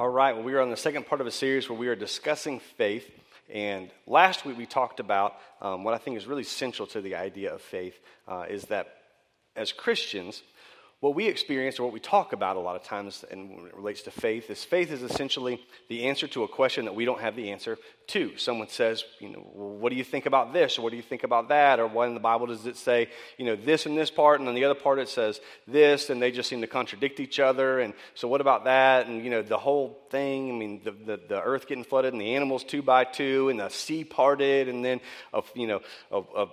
All right, well, we are on the second part of a series where we are discussing faith. And last week we talked about um, what I think is really central to the idea of faith uh, is that as Christians, what we experience or what we talk about a lot of times and when it relates to faith is faith is essentially the answer to a question that we don't have the answer to. Someone says you know well, what do you think about this? Or what do you think about that? Or what in the bible does it say you know this and this part and then the other part it says this? And they just seem to contradict each other. And so what about that? And you know the whole thing i mean the, the, the earth getting flooded and the animals two by two and the sea parted and then a, you know a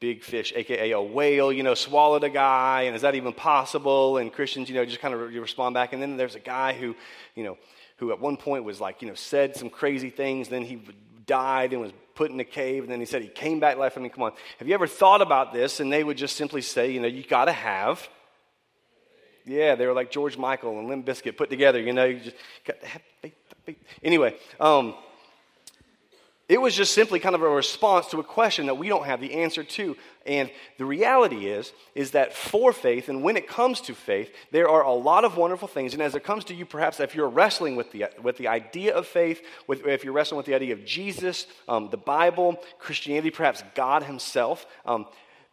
big fish, aka a whale, you know, swallowed a guy, and is that even possible? And Christians, you know, just kind of respond back. And then there's a guy who, you know, who at one point was like, you know, said some crazy things, then he died and was put in a cave, and then he said he came back to life. I mean, come on, have you ever thought about this? And they would just simply say, you know, you got to have. Yeah, they were like George Michael and Limp Bizkit put together, you know, you just got to have faith. Anyway, um, it was just simply kind of a response to a question that we don't have the answer to. And the reality is, is that for faith, and when it comes to faith, there are a lot of wonderful things. And as it comes to you, perhaps if you're wrestling with the, with the idea of faith, with, if you're wrestling with the idea of Jesus, um, the Bible, Christianity, perhaps God Himself, um,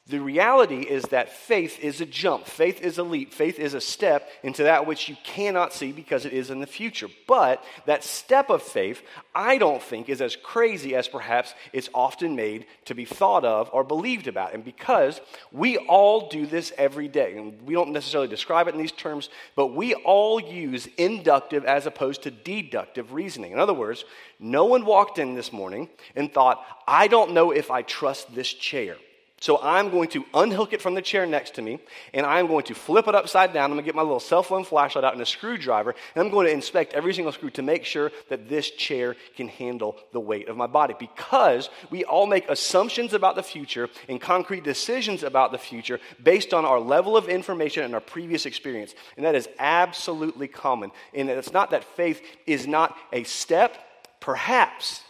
the reality is that faith is a jump, faith is a leap, faith is a step into that which you cannot see because it is in the future. But that step of faith, I don't think, is as crazy as perhaps it's often made to be thought of or believed about. And because we all do this every day, and we don't necessarily describe it in these terms, but we all use inductive as opposed to deductive reasoning. In other words, no one walked in this morning and thought, I don't know if I trust this chair. So I'm going to unhook it from the chair next to me, and I'm going to flip it upside down. I'm going to get my little cell phone flashlight out and a screwdriver, and I'm going to inspect every single screw to make sure that this chair can handle the weight of my body. Because we all make assumptions about the future and concrete decisions about the future based on our level of information and our previous experience. And that is absolutely common. And it's not that faith is not a step, perhaps.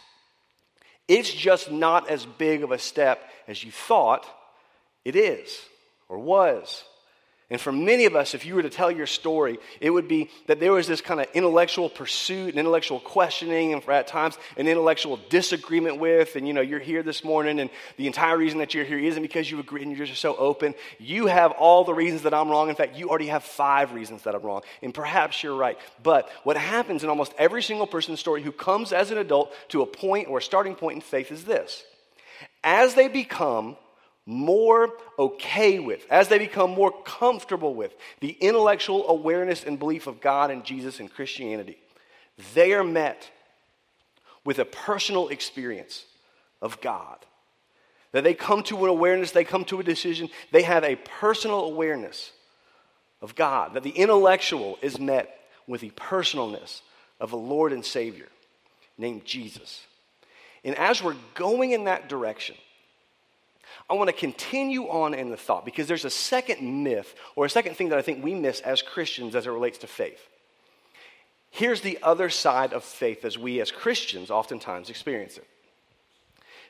It's just not as big of a step as you thought it is or was. And for many of us, if you were to tell your story, it would be that there was this kind of intellectual pursuit and intellectual questioning, and at times an intellectual disagreement with. And you know, you're here this morning, and the entire reason that you're here isn't because you agree and you're just so open. You have all the reasons that I'm wrong. In fact, you already have five reasons that I'm wrong. And perhaps you're right. But what happens in almost every single person's story who comes as an adult to a point or a starting point in faith is this as they become more okay with, as they become more comfortable with the intellectual awareness and belief of God and Jesus and Christianity, they are met with a personal experience of God. That they come to an awareness, they come to a decision, they have a personal awareness of God. That the intellectual is met with the personalness of a Lord and Savior named Jesus. And as we're going in that direction, I want to continue on in the thought because there's a second myth or a second thing that I think we miss as Christians as it relates to faith. Here's the other side of faith as we as Christians oftentimes experience it.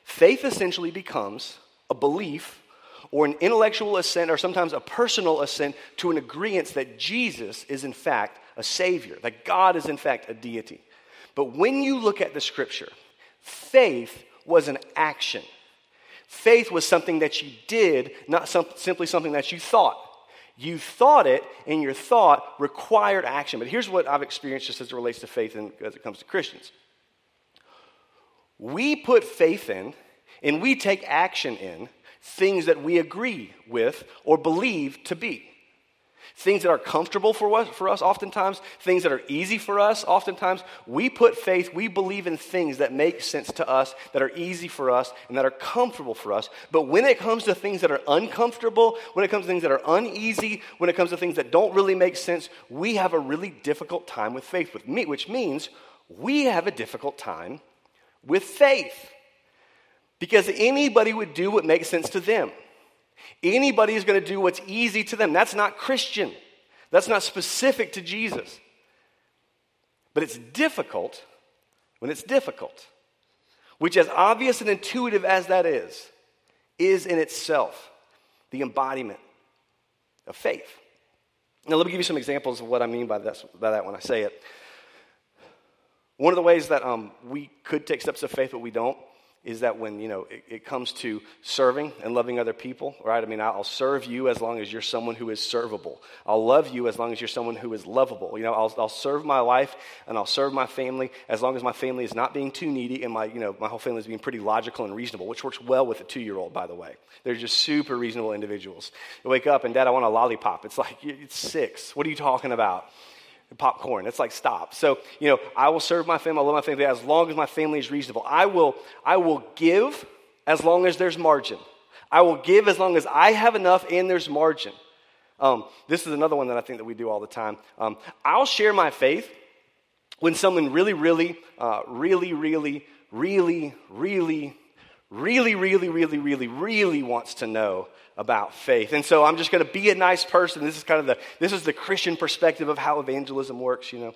Faith essentially becomes a belief or an intellectual assent or sometimes a personal assent to an agreement that Jesus is in fact a savior, that God is in fact a deity. But when you look at the scripture, faith was an action. Faith was something that you did, not some, simply something that you thought. You thought it, and your thought required action. But here's what I've experienced just as it relates to faith and as it comes to Christians. We put faith in, and we take action in things that we agree with or believe to be things that are comfortable for us, for us oftentimes, things that are easy for us oftentimes. We put faith, we believe in things that make sense to us, that are easy for us, and that are comfortable for us. But when it comes to things that are uncomfortable, when it comes to things that are uneasy, when it comes to things that don't really make sense, we have a really difficult time with faith, with me, which means we have a difficult time with faith. Because anybody would do what makes sense to them. Anybody is going to do what's easy to them. That's not Christian. That's not specific to Jesus. But it's difficult when it's difficult, which, as obvious and intuitive as that is, is in itself the embodiment of faith. Now, let me give you some examples of what I mean by, this, by that when I say it. One of the ways that um, we could take steps of faith, but we don't, is that when you know it, it, comes to serving and loving other people right? I mean i'll serve you as long as you're someone who is servable. I'll love you as long as you're someone who is lovable. You know i'll, I'll serve my life and i'll serve my family as long as my family is not being too needy and my you know my whole family is being pretty logical and reasonable which works well with a two-year-old by the way. They're just super reasonable individuals. You wake up and dad i want a lollipop. It's like it's six. What are you talking about popcorn. It's like stop. So, you know, I will serve my family, I love my family as long as my family is reasonable. I will, I will give as long as there's margin. I will give as long as I have enough and there's margin. Um, this is another one that I think that we do all the time. Um, I'll share my faith when someone really, really, uh, really, really, really, really, really, really, really, really, really wants to know about faith. And so I'm just going to be a nice person. This is kind of the this is the Christian perspective of how evangelism works, you know.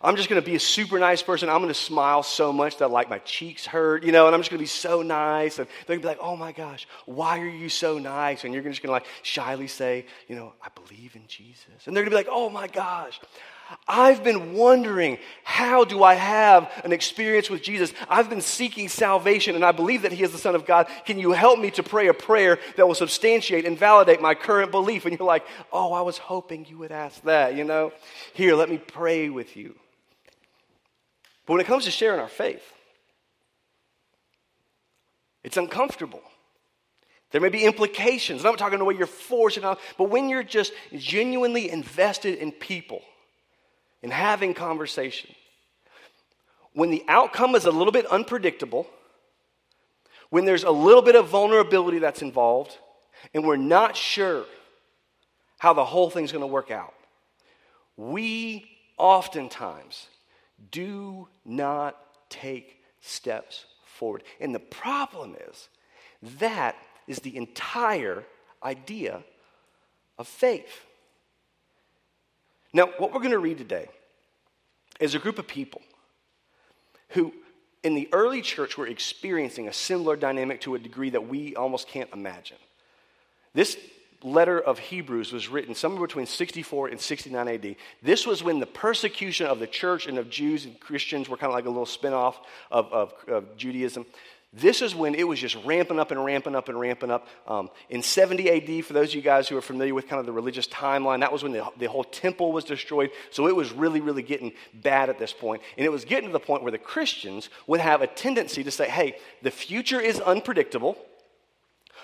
I'm just going to be a super nice person. I'm going to smile so much that like my cheeks hurt, you know, and I'm just going to be so nice. And they're going to be like, oh my gosh, why are you so nice? And you're just going to like shyly say, you know, I believe in Jesus. And they're going to be like, oh my gosh, I've been wondering, how do I have an experience with Jesus? I've been seeking salvation and I believe that He is the Son of God. Can you help me to pray a prayer that will substantiate and validate my current belief? And you're like, oh, I was hoping you would ask that, you know? Here, let me pray with you. But when it comes to sharing our faith, it's uncomfortable. There may be implications. I'm not talking the way you're forced, but when you're just genuinely invested in people, and having conversation. When the outcome is a little bit unpredictable, when there's a little bit of vulnerability that's involved, and we're not sure how the whole thing's going to work out, we oftentimes do not take steps forward. And the problem is that is the entire idea of faith. Now, what we're going to read today is a group of people who, in the early church, were experiencing a similar dynamic to a degree that we almost can't imagine. This letter of Hebrews was written somewhere between 64 and 69 AD. This was when the persecution of the church and of Jews and Christians were kind of like a little spinoff of, of, of Judaism. This is when it was just ramping up and ramping up and ramping up. Um, in 70 AD, for those of you guys who are familiar with kind of the religious timeline, that was when the, the whole temple was destroyed. So it was really, really getting bad at this point. And it was getting to the point where the Christians would have a tendency to say, hey, the future is unpredictable.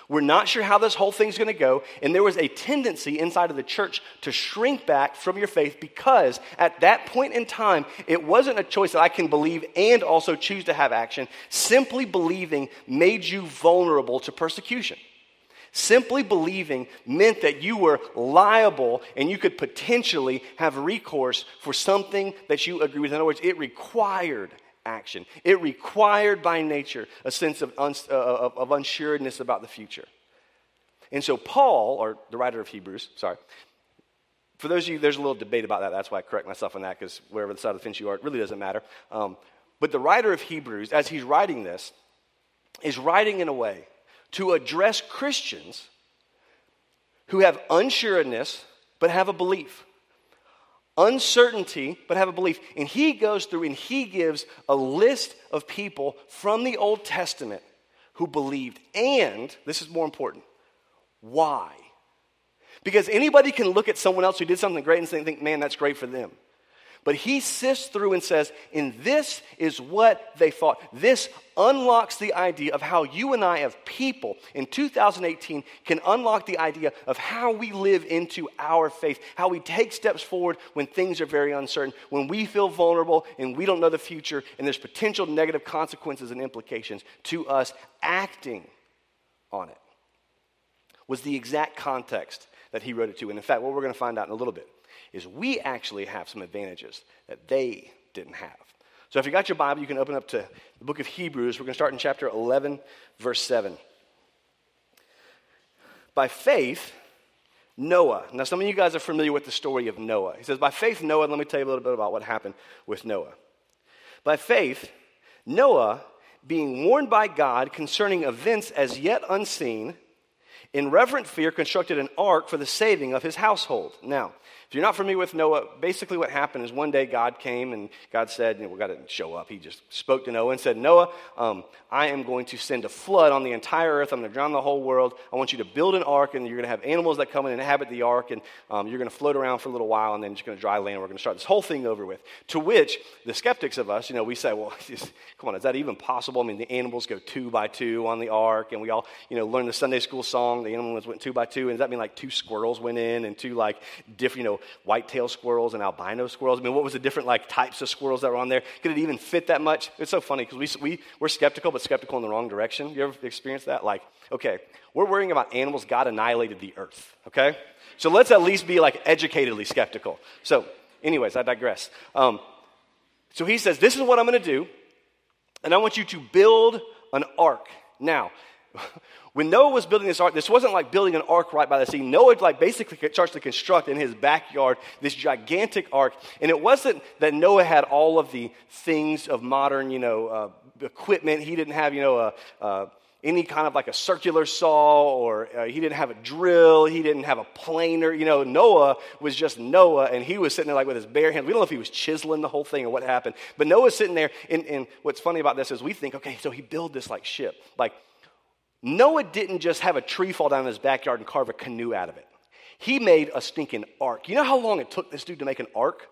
We're not sure how this whole thing's going to go. And there was a tendency inside of the church to shrink back from your faith because at that point in time, it wasn't a choice that I can believe and also choose to have action. Simply believing made you vulnerable to persecution. Simply believing meant that you were liable and you could potentially have recourse for something that you agree with. In other words, it required action. It required by nature a sense of, uh, of, of unsureness about the future. And so, Paul, or the writer of Hebrews, sorry, for those of you, there's a little debate about that. That's why I correct myself on that, because wherever the side of the fence you are, it really doesn't matter. Um, but the writer of Hebrews, as he's writing this, is writing in a way to address Christians who have unsureness but have a belief uncertainty, but have a belief. And he goes through and he gives a list of people from the Old Testament who believed. And, this is more important, why? Because anybody can look at someone else who did something great and think, man, that's great for them. But he sifts through and says, and this is what they thought. This unlocks the idea of how you and I, as people in 2018, can unlock the idea of how we live into our faith, how we take steps forward when things are very uncertain, when we feel vulnerable and we don't know the future, and there's potential negative consequences and implications to us acting on it. Was the exact context that he wrote it to. And in fact, what we're going to find out in a little bit is we actually have some advantages that they didn't have. So if you got your Bible, you can open up to the book of Hebrews. We're going to start in chapter 11, verse 7. By faith, Noah. Now, some of you guys are familiar with the story of Noah. He says, By faith, Noah, let me tell you a little bit about what happened with Noah. By faith, Noah, being warned by God concerning events as yet unseen, in reverent fear constructed an ark for the saving of his household. Now, You're not familiar with Noah, basically what happened is one day God came and God said, you know, God didn't show up. He just spoke to Noah and said, Noah, um, I am going to send a flood on the entire earth. I'm going to drown the whole world. I want you to build an ark, and you're going to have animals that come and inhabit the ark, and um, you're going to float around for a little while, and then you're going to dry land. We're going to start this whole thing over with. To which the skeptics of us, you know, we say, well, come on, is that even possible? I mean, the animals go two by two on the ark, and we all, you know, learn the Sunday school song. The animals went two by two, and does that mean like two squirrels went in and two like different, you know, white-tailed squirrels and albino squirrels. I mean, what was the different like types of squirrels that were on there? Could it even fit that much? It's so funny because we, we, we're skeptical, but skeptical in the wrong direction. You ever experienced that? Like, okay, we're worrying about animals. God annihilated the earth, okay? So let's at least be like educatedly skeptical. So, anyways, I digress. Um, so he says, This is what I'm going to do, and I want you to build an ark. Now, when Noah was building this ark, this wasn't like building an ark right by the sea. Noah like basically starts to construct in his backyard this gigantic ark. And it wasn't that Noah had all of the things of modern, you know, uh, equipment. He didn't have, you know, a, any kind of like a circular saw or uh, he didn't have a drill he didn't have a planer you know noah was just noah and he was sitting there like with his bare hands we don't know if he was chiseling the whole thing or what happened but noah's sitting there and, and what's funny about this is we think okay so he built this like ship like Noah didn't just have a tree fall down in his backyard and carve a canoe out of it. He made a stinking ark. You know how long it took this dude to make an ark?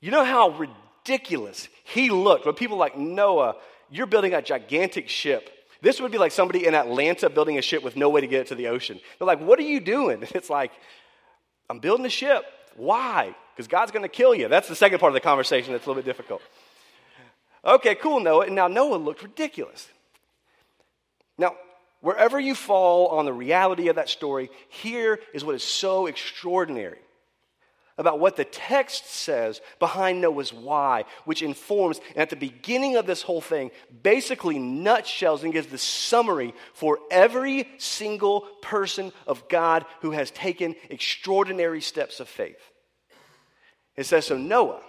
You know how ridiculous he looked when people like Noah, you're building a gigantic ship. This would be like somebody in Atlanta building a ship with no way to get it to the ocean. They're like, What are you doing? It's like, I'm building a ship. Why? Because God's going to kill you. That's the second part of the conversation that's a little bit difficult. Okay, cool, Noah. And now Noah looked ridiculous. Now, wherever you fall on the reality of that story, here is what is so extraordinary about what the text says behind Noah's why, which informs, and at the beginning of this whole thing, basically nutshells and gives the summary for every single person of God who has taken extraordinary steps of faith. It says, So Noah,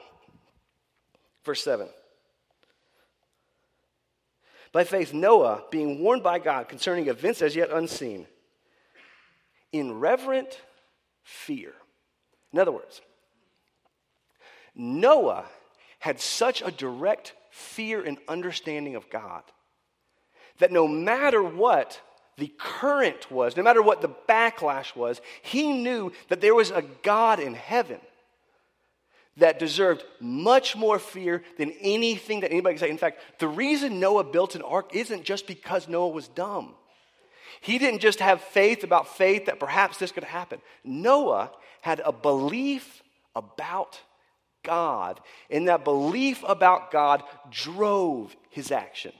verse 7. By faith, Noah, being warned by God concerning events as yet unseen, in reverent fear. In other words, Noah had such a direct fear and understanding of God that no matter what the current was, no matter what the backlash was, he knew that there was a God in heaven that deserved much more fear than anything that anybody could say. In fact, the reason Noah built an ark isn't just because Noah was dumb. He didn't just have faith about faith that perhaps this could happen. Noah had a belief about God, and that belief about God drove his action.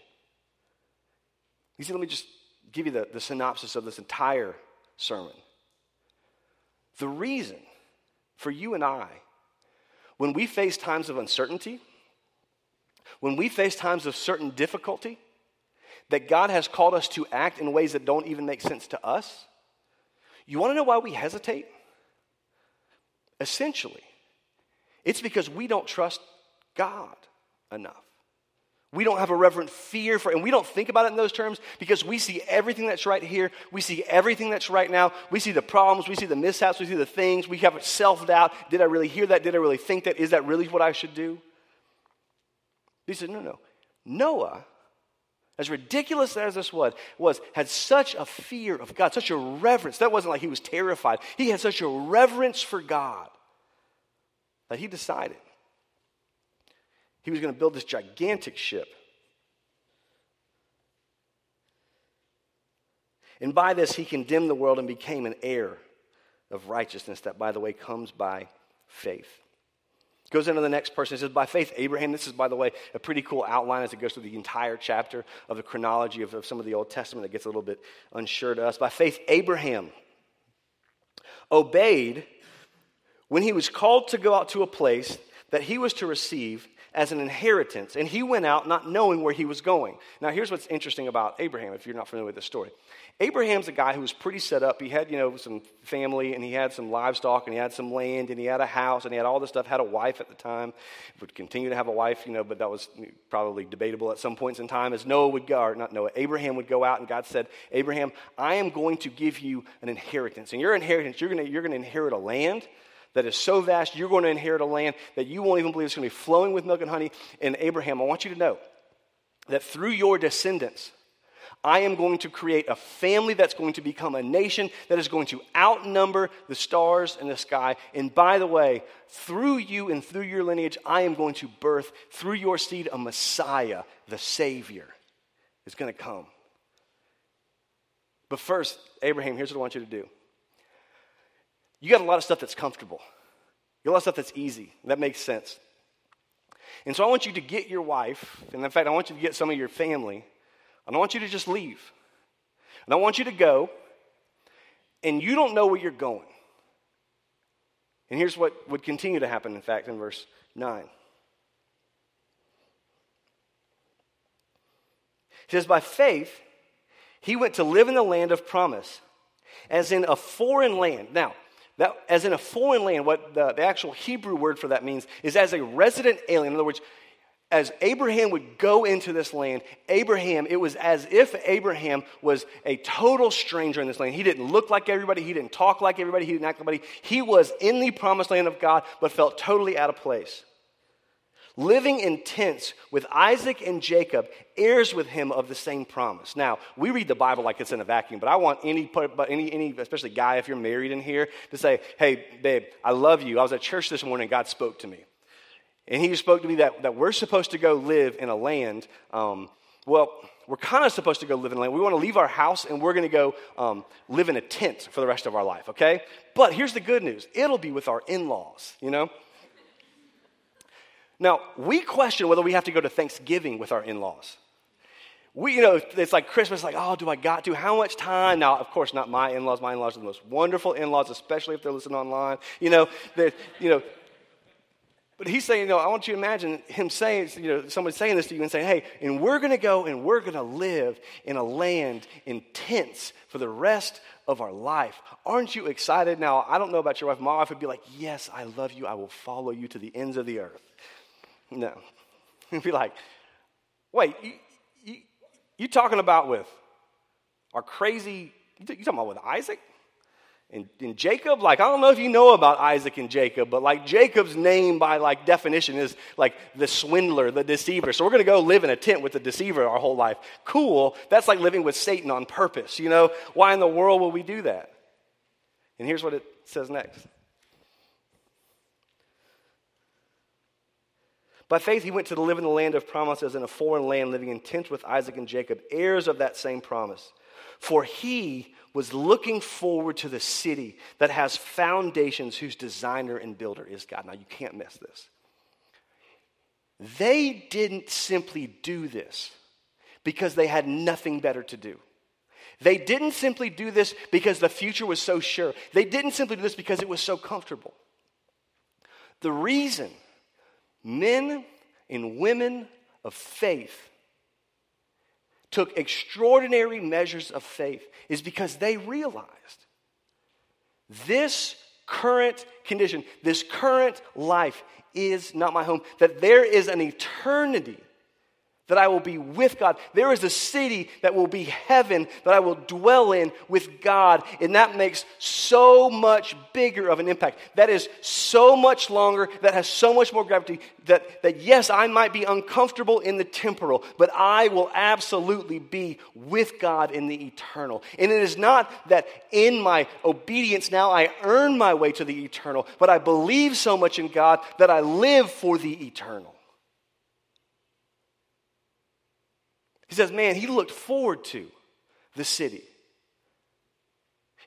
You see, let me just give you the, the synopsis of this entire sermon. The reason for you and I when we face times of uncertainty, when we face times of certain difficulty, that God has called us to act in ways that don't even make sense to us, you want to know why we hesitate? Essentially, it's because we don't trust God enough. We don't have a reverent fear for, and we don't think about it in those terms because we see everything that's right here. We see everything that's right now. We see the problems. We see the mishaps. We see the things. We have self doubt. Did I really hear that? Did I really think that? Is that really what I should do? He said, no, no. Noah, as ridiculous as this was, was, had such a fear of God, such a reverence. That wasn't like he was terrified. He had such a reverence for God that he decided he was going to build this gigantic ship. And by this, he condemned the world and became an heir of righteousness, that, by the way, comes by faith. Goes into the next person. It says, By faith, Abraham. This is, by the way, a pretty cool outline as it goes through the entire chapter of the chronology of, of some of the Old Testament that gets a little bit unsure to us. By faith, Abraham obeyed when he was called to go out to a place that he was to receive as an inheritance, and he went out not knowing where he was going. Now, here's what's interesting about Abraham, if you're not familiar with this story. Abraham's a guy who was pretty set up. He had, you know, some family, and he had some livestock, and he had some land, and he had a house, and he had all this stuff. Had a wife at the time. Would continue to have a wife, you know, but that was probably debatable at some points in time. As Noah would go, or not Noah, Abraham would go out, and God said, Abraham, I am going to give you an inheritance, and your inheritance, you're going to, you're going to inherit a land that is so vast, you're going to inherit a land that you won't even believe is going to be flowing with milk and honey. And Abraham, I want you to know that through your descendants, I am going to create a family that's going to become a nation that is going to outnumber the stars in the sky. And by the way, through you and through your lineage, I am going to birth through your seed a Messiah, the Savior, is going to come. But first, Abraham, here's what I want you to do. You got a lot of stuff that's comfortable. You got a lot of stuff that's easy. That makes sense. And so I want you to get your wife, and in fact, I want you to get some of your family and I want you to just leave. And I want you to go, and you don't know where you're going. And here's what would continue to happen, in fact, in verse 9. He says, By faith, he went to live in the land of promise, as in a foreign land. Now, that, as in a foreign land, what the, the actual Hebrew word for that means is as a resident alien. In other words, as Abraham would go into this land, Abraham, it was as if Abraham was a total stranger in this land. He didn't look like everybody, he didn't talk like everybody, he didn't act like everybody. He was in the promised land of God, but felt totally out of place. Living in tents with Isaac and Jacob, heirs with him of the same promise. Now, we read the Bible like it's in a vacuum, but I want any, any, any, especially guy, if you're married in here, to say, hey, babe, I love you. I was at church this morning, God spoke to me. And he spoke to me that, that we're supposed to go live in a land. Um, well, we're kind of supposed to go live in a land. We want to leave our house and we're going to go um, live in a tent for the rest of our life, okay? But here's the good news it'll be with our in laws, you know? Now, we question whether we have to go to Thanksgiving with our in laws. We, you know, it's like Christmas, like, oh, do I got to? How much time? Now, of course, not my in laws. My in laws are the most wonderful in laws, especially if they're listening online. You know, that, you know, but he's saying, you know, I want you to imagine him saying, you know, someone saying this to you and saying, hey, and we're going to go and we're going to live in a land in tents for the rest of our life. Aren't you excited? Now, I don't know about your wife. My wife would be like, yes, I love you. I will follow you to the ends of the earth. No. He'd be like, wait, you, you, you talking about with our crazy, you talking about with Isaac? And, and, Jacob, like, I don't know if you know about Isaac and Jacob, but like Jacob's name by like definition is like the swindler, the deceiver. So we're going to go live in a tent with the deceiver our whole life. Cool. That's like living with Satan on purpose. You know, why in the world will we do that? And here's what it says next. By faith, he went to live in the land of promises in a foreign land, living in tents with Isaac and Jacob, heirs of that same promise. For he was looking forward to the city that has foundations, whose designer and builder is God. Now, you can't miss this. They didn't simply do this because they had nothing better to do. They didn't simply do this because the future was so sure. They didn't simply do this because it was so comfortable. The reason men and women of faith took extraordinary measures of faith is because they realized this current condition, this current life is not my home, that there is an eternity that I will be with God. There is a city that will be heaven that I will dwell in with God. And that makes so much bigger of an impact. That is so much longer, that has so much more gravity. That, that yes, I might be uncomfortable in the temporal, but I will absolutely be with God in the eternal. And it is not that in my obedience now I earn my way to the eternal, but I believe so much in God that I live for the eternal. He says, man, he looked forward to the city.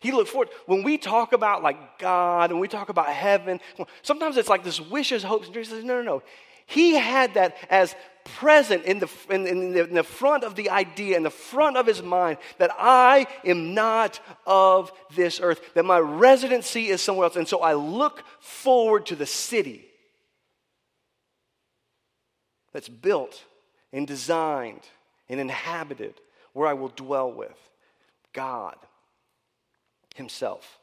He looked forward. When we talk about like God and we talk about heaven, sometimes it's like this wishes, hopes, and dreams. He says, no, no, no. He had that as present in the, in, in, the, in the front of the idea, in the front of his mind, that I am not of this earth, that my residency is somewhere else. And so I look forward to the city that's built and designed and inhabited, where I will dwell with God Himself.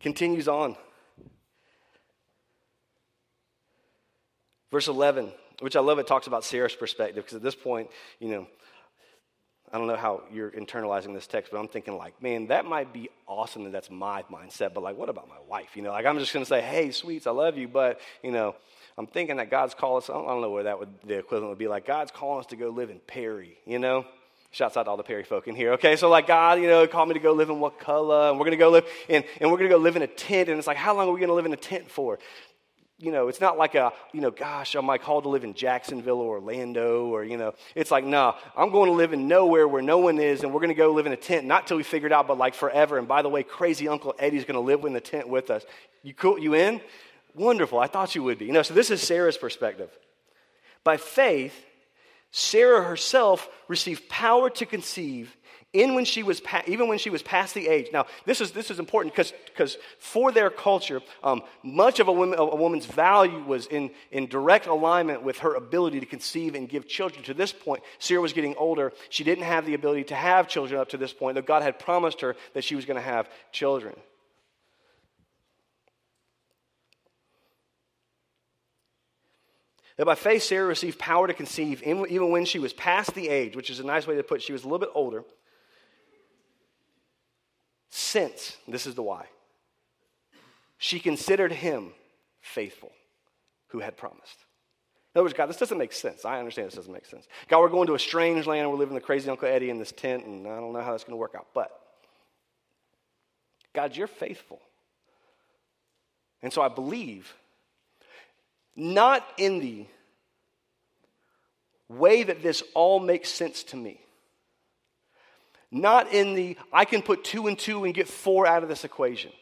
Continues on. Verse 11, which I love, it talks about Sarah's perspective because at this point, you know, I don't know how you're internalizing this text, but I'm thinking like, man, that might be awesome that that's my mindset, but like, what about my wife? You know, like I'm just going to say, hey, sweets, I love you, but you know, I'm thinking that God's calling us. I don't, know where that would the equivalent would be like. God's calling us to go live in Perry. You know, Shouts out to all the Perry folk in here. Okay, so like God, you know, called me to go live in Wakulla, and we're gonna go live in, and we're gonna go live in a tent, and it's like, how long are we gonna live in a tent for? you know, it's not like a, you know, gosh, am I called to live in Jacksonville or Orlando or, you know, it's like, nah, I'm going to live in nowhere where no one is and we're going to go live in a tent, not till we figure it out, but like forever. And by the way, crazy Uncle Eddie's going to live in the tent with us. You cool? You in? Wonderful. I thought you would be. You know, so this is Sarah's perspective. By faith, Sarah herself received power to conceive in when she was pa- even when she was past the age. Now, this is, this is important because for their culture, um, much of a, woman, a woman's value was in, in direct alignment with her ability to conceive and give children. To this point, Sarah was getting older. She didn't have the ability to have children up to this point, though God had promised her that she was going to have children. That by faith, Sarah received power to conceive even when she was past the age, which is a nice way to put it. She was a little bit older. Since, this is the why, she considered him faithful who had promised. In other words, God, this doesn't make sense. I understand this doesn't make sense. God, we're going to a strange land and we're living with crazy Uncle Eddie in this tent, and I don't know how that's going to work out. But, God, you're faithful. And so I believe not in the way that this all makes sense to me. Not in the, I can put two and two and get four out of this equation.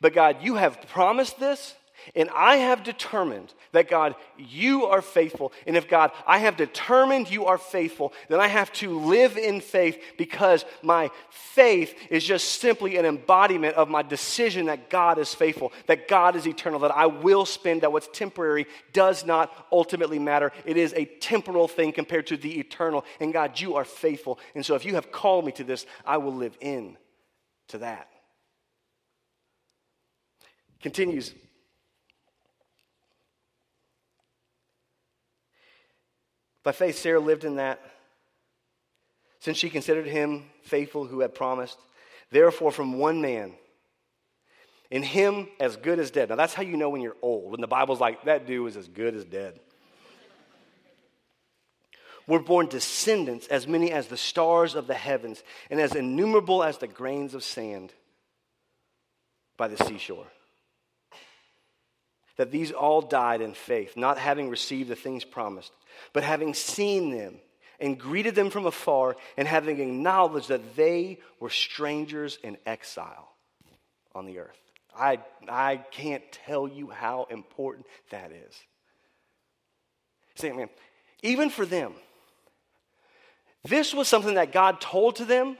But God, you have promised this, and I have determined that, God, you are faithful. And if, God, I have determined you are faithful, then I have to live in faith because my faith is just simply an embodiment of my decision that God is faithful, that God is eternal, that I will spend, that what's temporary does not ultimately matter. It is a temporal thing compared to the eternal. And, God, you are faithful. And so if you have called me to this, I will live in to that. Continues By faith, Sarah lived in that, since she considered him faithful who had promised. Therefore, from one man, in him as good as dead. Now, that's how you know when you're old. When the Bible's like, that dude was as good as dead. We're born descendants, as many as the stars of the heavens, and as innumerable as the grains of sand by the seashore that these all died in faith, not having received the things promised, but having seen them and greeted them from afar, and having acknowledged that they were strangers in exile on the earth. I, I can't tell you how important that is. See, man, even for them, this was something that God told to them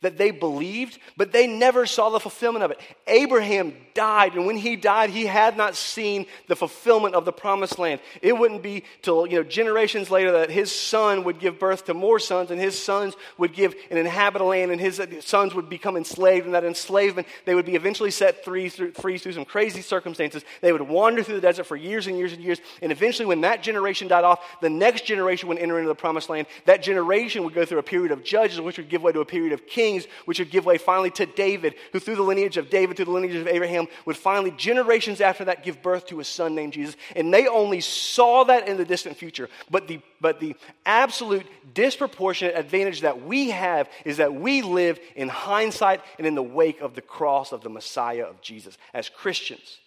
that they believed, but they never saw the fulfillment of it. Abraham died, and when he died, he had not seen the fulfillment of the promised land. It wouldn't be till you know generations later that his son would give birth to more sons, and his sons would give and inhabit a land, and his sons would become enslaved, and that enslavement they would be eventually set free through, free through some crazy circumstances. They would wander through the desert for years and years and years, and eventually, when that generation died off, the next generation would enter into the promised land. That generation would go through a period of judges, which would give way to a period of kings which would give way finally to David, who through the lineage of David, through the lineage of Abraham, would finally, generations after that, give birth to a son named Jesus. And they only saw that in the distant future. But the, but the absolute disproportionate advantage that we have is that we live in hindsight and in the wake of the cross of the Messiah of Jesus as Christians.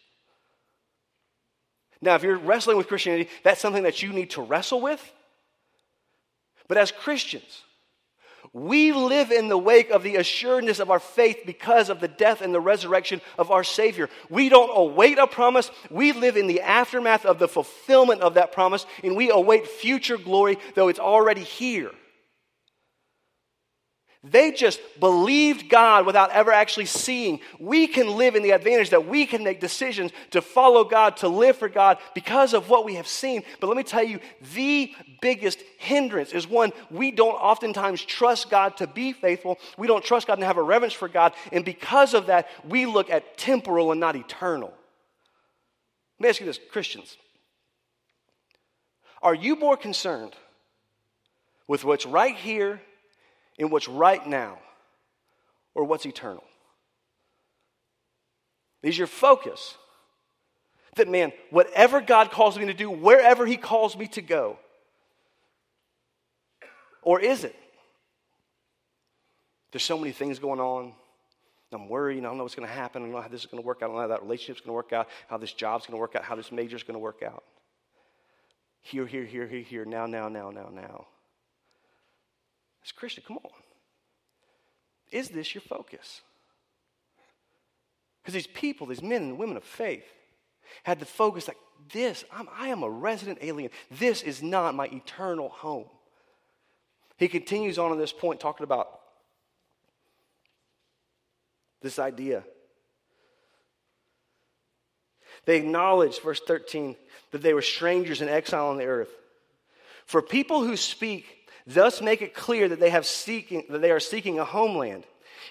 Now, if you're wrestling with Christianity, that's something that you need to wrestle with. But as Christians, we live in the wake of the assuredness of our faith because of the death and the resurrection of our Savior. We don't await a promise, we live in the aftermath of the fulfillment of that promise, and we await future glory, though it's already here. They just believed God without ever actually seeing. We can live in the advantage that we can make decisions to follow God, to live for God because of what we have seen. But let me tell you, the biggest hindrance is one we don't oftentimes trust God to be faithful. We don't trust God and have a reverence for God. And because of that, we look at temporal and not eternal. Let me ask you this Christians, are you more concerned with what's right here in what's right now or what's eternal? Is your focus that, man, whatever God calls me to do, wherever He calls me to go? Or is it? There's so many things going on. I'm worried. I don't know what's going to happen. I don't know how this is going to work out. I don't know how that relationship's going to work out, how this job's going to work out, how this major's going to work out. Here, here, here, here, here, now, now, now, now, now. As Christian, come on. Is this your focus? Because these people, these men and women of faith, had the focus like this I'm, I am a resident alien. This is not my eternal home. He continues on in this point talking about this idea. They acknowledged, verse 13, that they were strangers and exile on the earth. For people who speak thus make it clear that they, have seeking, that they are seeking a homeland.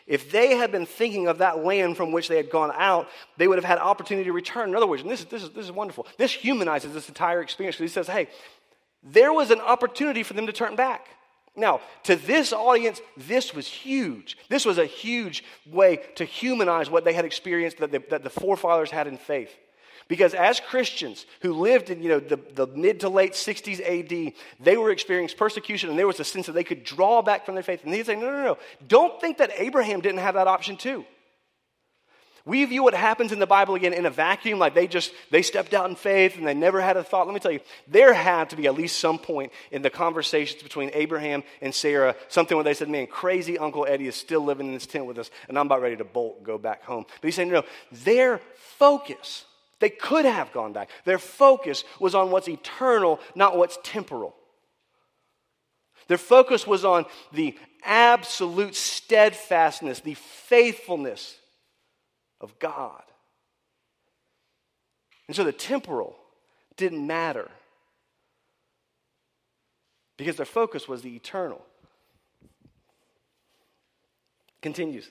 If they had been thinking of that land from which they had gone out, they would have had opportunity to return. In other words, and this is, this is, this is wonderful, this humanizes this entire experience because he says, hey, there was an opportunity for them to turn back. Now, to this audience, this was huge. This was a huge way to humanize what they had experienced that that the forefathers had in faith. Because as Christians who lived in you know, the, the mid to late 60s AD, they were experiencing persecution and there was a sense that they could draw back from their faith. And he's saying, no, no, no. Don't think that Abraham didn't have that option too. We view what happens in the Bible again in a vacuum, like they just they stepped out in faith and they never had a thought. Let me tell you, there had to be at least some point in the conversations between Abraham and Sarah, something where they said, Man, crazy Uncle Eddie is still living in this tent with us, and I'm about ready to bolt and go back home. But he's saying, No, their focus they could have gone back. Their focus was on what's eternal, not what's temporal. Their focus was on the absolute steadfastness, the faithfulness of God. And so the temporal didn't matter because their focus was the eternal. Continues.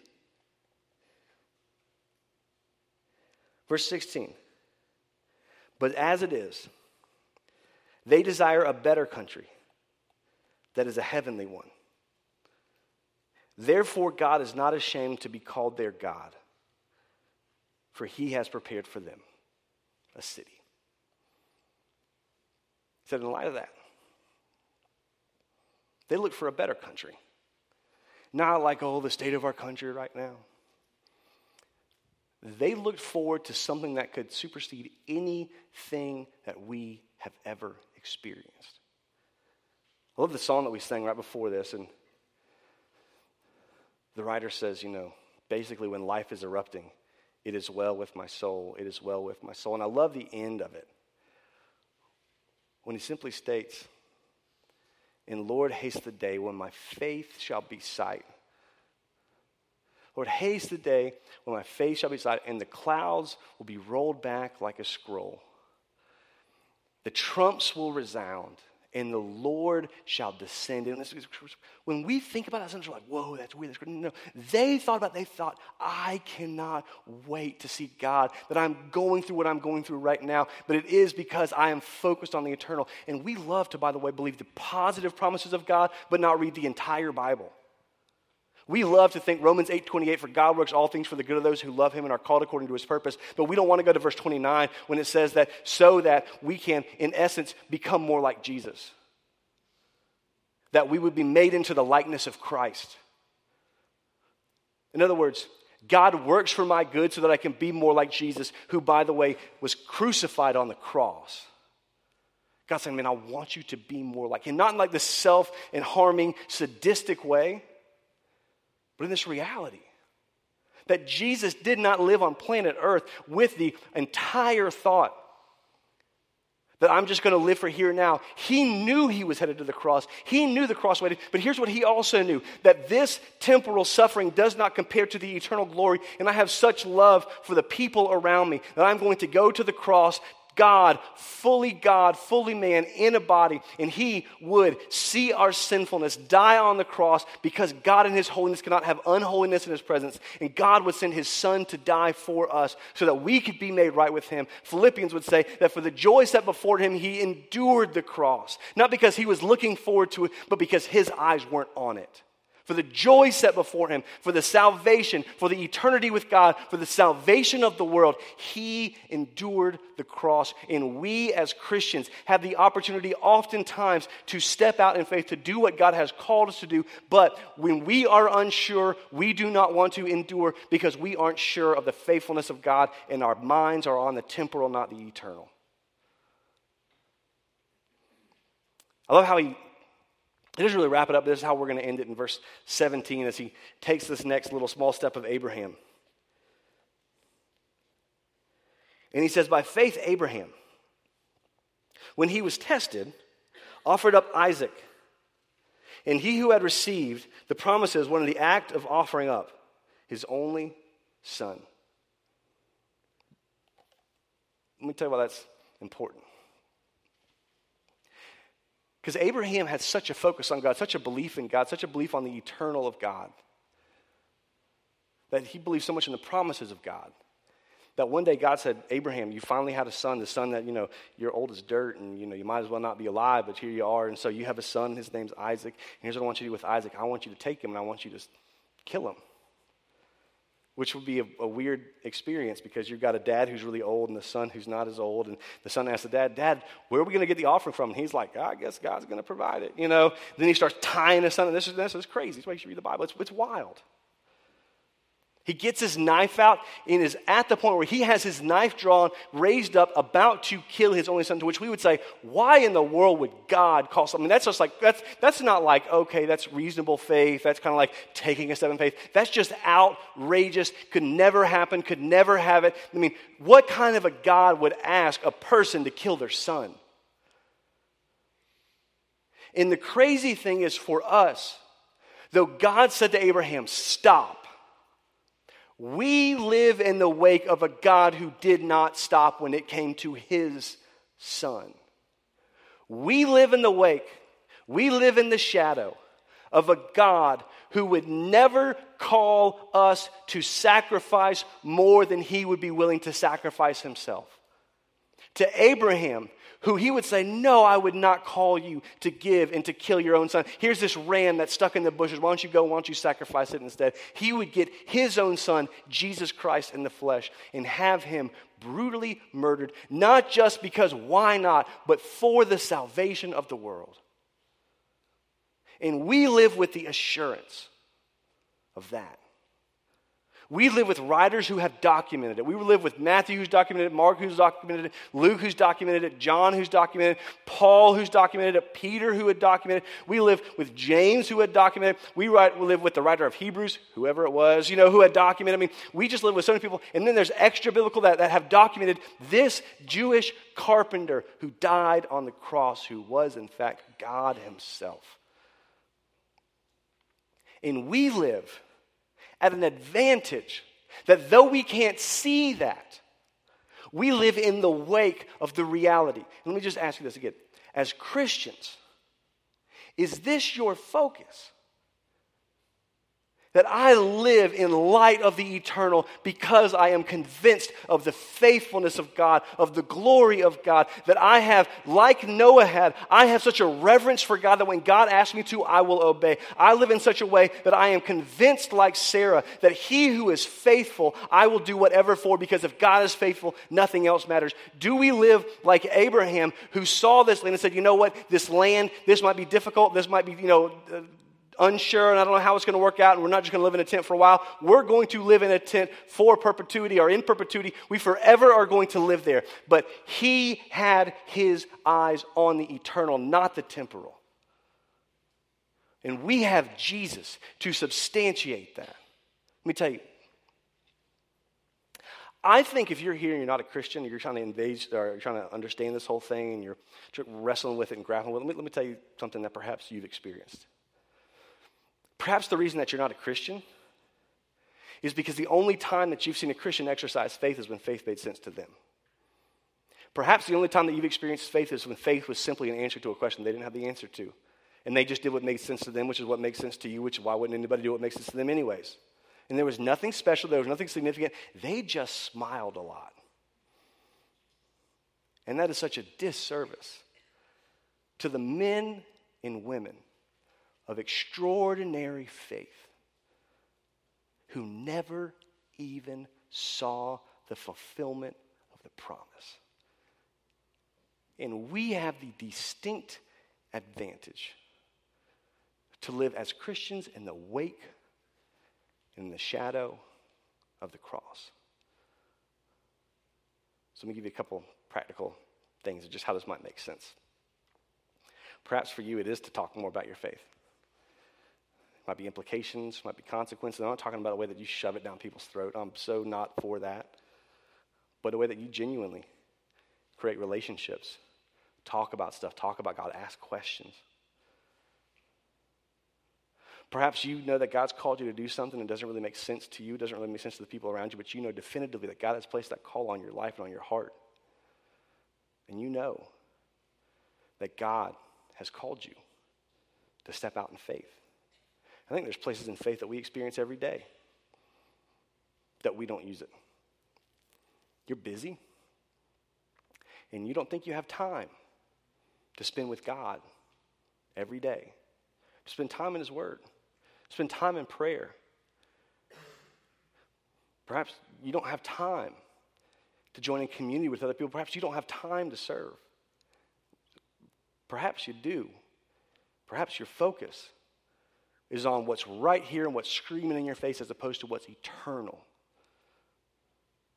Verse 16. But as it is, they desire a better country that is a heavenly one. Therefore, God is not ashamed to be called their God, for he has prepared for them a city. He said, in light of that, they look for a better country. Not like, oh, the state of our country right now. They looked forward to something that could supersede anything that we have ever experienced. I love the song that we sang right before this, and the writer says, you know, basically when life is erupting, it is well with my soul, it is well with my soul. And I love the end of it when he simply states, "In Lord, haste the day when my faith shall be sight Lord, haste the day when my face shall be sighted, and the clouds will be rolled back like a scroll. The trumps will resound, and the Lord shall descend. And when we think about that, sometimes we're like, whoa, that's weird. That's. No, they thought about, they thought, I cannot wait to see God, that I'm going through what I'm going through right now, but it is because I am focused on the eternal. And we love to, by the way, believe the positive promises of God, but not read the entire Bible. We love to think Romans 8:28 for God works all things for the good of those who love him and are called according to his purpose. But we don't want to go to verse 29 when it says that so that we can in essence become more like Jesus. That we would be made into the likeness of Christ. In other words, God works for my good so that I can be more like Jesus, who, by the way, was crucified on the cross. God's saying, man, I want you to be more like him. Not in like the self and harming, sadistic way, but in this reality that Jesus did not live on planet Earth with the entire thought that I'm just going to live for here now. He knew he was headed to the cross. He knew the cross waited. But here's what he also knew that this temporal suffering does not compare to the eternal glory. And I have such love for the people around me that I'm going to go to the cross God, fully God, fully man in a body, and he would see our sinfulness, die on the cross because God in his holiness cannot have unholiness in his presence. And God would send his son to die for us so that we could be made right with him. Philippians would say that for the joy set before him, he endured the cross. Not because he was looking forward to it, but because his eyes weren't on it. For the joy set before him, for the salvation, for the eternity with God, for the salvation of the world, he endured the cross. And we as Christians have the opportunity oftentimes to step out in faith to do what God has called us to do. But when we are unsure, we do not want to endure because we aren't sure of the faithfulness of God and our minds are on the temporal, not the eternal. I love how he it doesn't really wrap it up. This is how we're going to end it in verse 17 as he takes this next little small step of Abraham. And he says, By faith, Abraham, when he was tested, offered up Isaac. And he who had received the promises wanted the act of offering up his only son. Let me tell you why that's important. Because Abraham had such a focus on God, such a belief in God, such a belief on the eternal of God, that he believed so much in the promises of God. That one day God said, Abraham, you finally had a son, the son that, you know, you're old as dirt and, you know, you might as well not be alive, but here you are. And so you have a son, his name's Isaac. And here's what I want you to do with Isaac I want you to take him and I want you to kill him which would be a, a, weird experience because you've got a dad who's really old and the son who's not as old. And the son asks the dad, Dad, where are we going to get the offering from? And he's like, I guess God's going to provide it. You know, then he starts tying his son. And this is, this is crazy. This makes you should read the Bible. It's, it's wild. He gets his knife out and is at the point where he has his knife drawn, raised up, about to kill his only son, to which we would say, why in the world would God call something? That's just like, that's, that's not like, okay, that's reasonable faith. That's kind of like taking a step in faith. That's just outrageous, could never happen, could never have it. I mean, what kind of a God would ask a person to kill their son? And the crazy thing is for us, though God said to Abraham, stop we live in the wake of a God who did not stop when it came to his son. We live in the wake, we live in the shadow of a God who would never call us to sacrifice more than he would be willing to sacrifice himself. To Abraham, who he would say, No, I would not call you to give and to kill your own son. Here's this ram that's stuck in the bushes. Why don't you go? Why don't you sacrifice it instead? He would get his own son, Jesus Christ, in the flesh and have him brutally murdered, not just because why not, but for the salvation of the world. And we live with the assurance of that. We live with writers who have documented it. We live with Matthew who's documented it, Mark who's documented it, Luke who's documented it, John who's documented it, Paul who's documented it, Peter who had documented it. We live with James who had documented it. We, write, we live with the writer of Hebrews, whoever it was, you know, who had documented. I mean, we just live with so many people. And then there's extra biblical that, that have documented this Jewish carpenter who died on the cross, who was in fact God himself. And we live at an advantage that though we can't see that, we live in the wake of the reality. let me just ask you this again. As Christians, is this your focus? That I live in light of the eternal because I am convinced of the faithfulness of God, of the glory of God, that I have, like Noah had, I have such a reverence for God that when God asks me to, I will obey. I live in such a way that I am convinced, like Sarah, that he who is faithful, I will do whatever for because if God is faithful, nothing else matters. Do we live like Abraham who saw this land and said, you know what, this land, this might be difficult, this might be, you know, unsure and I don't know how it's going to work out, and we're not just going to live in a tent for a while. We're going to live in a tent for perpetuity or in perpetuity. We forever are going to live there. But he had his eyes on the eternal, not the temporal. And we have Jesus to substantiate that. Let me tell you. I think if you're here and you're not a Christian, you're trying to engage or you're trying to understand this whole thing and you're wrestling with it and grappling with it, let me, let me tell you something that perhaps you've experienced. Perhaps the reason that you're not a Christian is because the only time that you've seen a Christian exercise faith is when faith made sense to them. Perhaps the only time that you've experienced faith is when faith was simply an answer to a question they didn't have the answer to. And they just did what made sense to them, which is what makes sense to you, which why wouldn't anybody do what makes sense to them, anyways? And there was nothing special, there was nothing significant. They just smiled a lot. And that is such a disservice to the men and women of extraordinary faith who never even saw the fulfillment of the promise. And we have the distinct advantage to live as Christians in the wake, in the shadow of the cross. So let me give you a couple practical things of just how this might make sense. Perhaps for you, it is to talk more about your faith. Might be implications, might be consequences. I'm not talking about a way that you shove it down people's throat. I'm so not for that. But a way that you genuinely create relationships, talk about stuff, talk about God, ask questions. Perhaps you know that God's called you to do something that doesn't really make sense to you, doesn't really make sense to the people around you, but you know definitively that God has placed that call on your life and on your heart. And you know that God has called you to step out in faith. I think there's places in faith that we experience every day that we don't use it. You're busy, and you don't think you have time to spend with God every day, to spend time in His Word, spend time in prayer. Perhaps you don't have time to join in community with other people. Perhaps you don't have time to serve. Perhaps you do. Perhaps your focus is on what's right here and what's screaming in your face as opposed to what's eternal.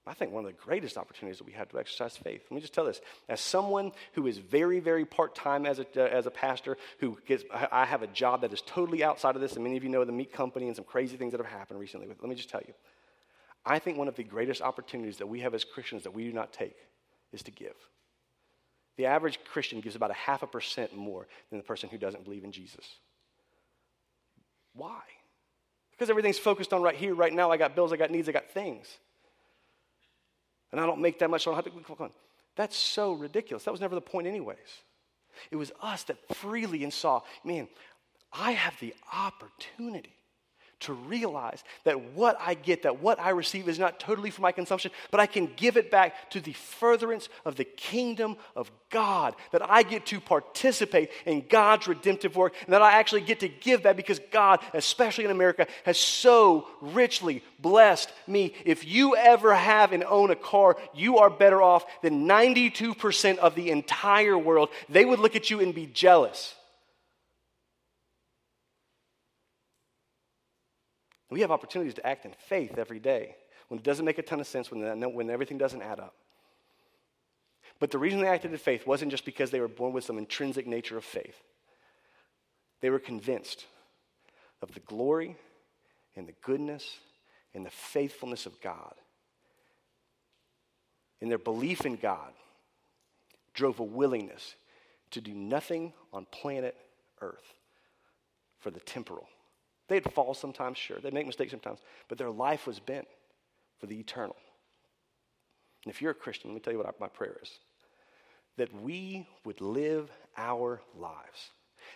I think one of the greatest opportunities that we have to exercise faith. Let me just tell this. As someone who is very, very part time as a, uh, as a pastor, who gets, I have a job that is totally outside of this, and many of you know the meat company and some crazy things that have happened recently. But Let me just tell you. I think one of the greatest opportunities that we have as Christians that we do not take is to give. The average Christian gives about a half a percent more than the person who doesn't believe in Jesus. Why? Because everything's focused on right here, right now. I got bills, I got needs, I got things. And I don't make that much, so I don't have to. That's so ridiculous. That was never the point, anyways. It was us that freely and saw, man, I have the opportunity to realize that what I get, that what I receive is not totally for my consumption, but I can give it back to the furtherance of the kingdom of God. That I get to participate in God's redemptive work, and that I actually get to give that because God, especially in America, has so richly blessed me. If you ever have and own a car, you are better off than 92% of the entire world. They would look at you and be jealous. We have opportunities to act in faith every day when it doesn't make a ton of sense, when, when everything doesn't add up. But the reason they acted in faith wasn't just because they were born with some intrinsic nature of faith. They were convinced of the glory and the goodness and the faithfulness of God. And their belief in God drove a willingness to do nothing on planet Earth for the temporal. They'd fall sometimes, sure. They'd make mistakes sometimes. But their life was bent for the eternal. And if you're a Christian, let me tell you what my prayer is that we would live our lives.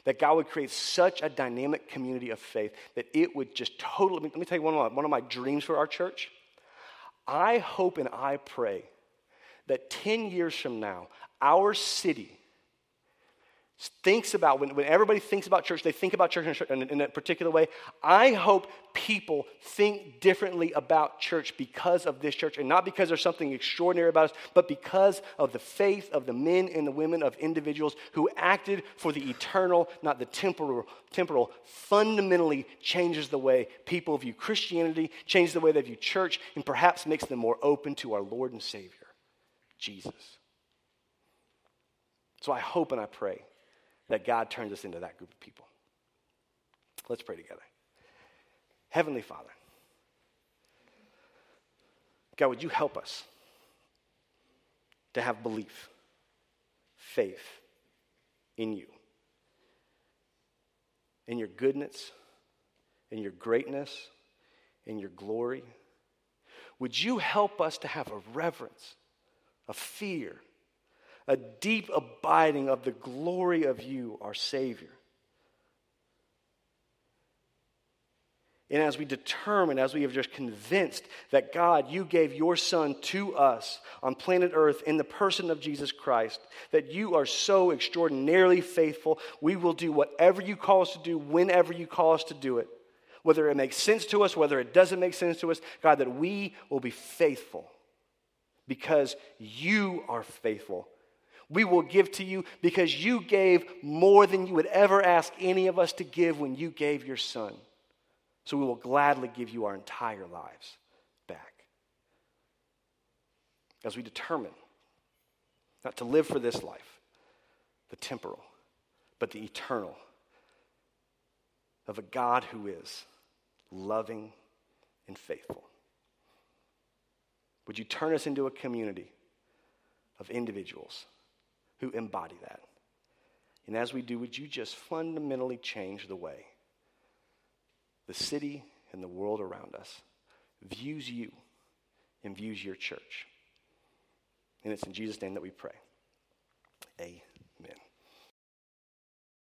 That God would create such a dynamic community of faith that it would just totally. Let me tell you one of my, one of my dreams for our church. I hope and I pray that 10 years from now, our city thinks about, when, when everybody thinks about church, they think about church in, in a particular way. I hope people think differently about church because of this church, and not because there's something extraordinary about us, but because of the faith of the men and the women of individuals who acted for the eternal, not the temporal. Temporal fundamentally changes the way people view Christianity, changes the way they view church, and perhaps makes them more open to our Lord and Savior, Jesus. So I hope and I pray that God turns us into that group of people. Let's pray together. Heavenly Father, God, would you help us to have belief, faith in you, in your goodness, in your greatness, in your glory? Would you help us to have a reverence, a fear, a deep abiding of the glory of you, our Savior. and as we determine, as we have just convinced that God, you gave your Son to us on planet Earth in the person of Jesus Christ, that you are so extraordinarily faithful, we will do whatever you call us to do, whenever you call us to do it. Whether it makes sense to us, whether it doesn't make sense to us, God, that we will be faithful because you are faithful. We will give to you because you gave more than you would ever ask any of us to give when you gave your Son. So we will gladly give you our entire lives back. As we determine not to live for this life, the temporal, but the eternal, of a God who is loving and faithful. Would you turn us into a community of individuals who embody that? And as we do, would you just fundamentally change the way the city and the world around us views you and views your church. And it's in Jesus' name that we pray. Amen.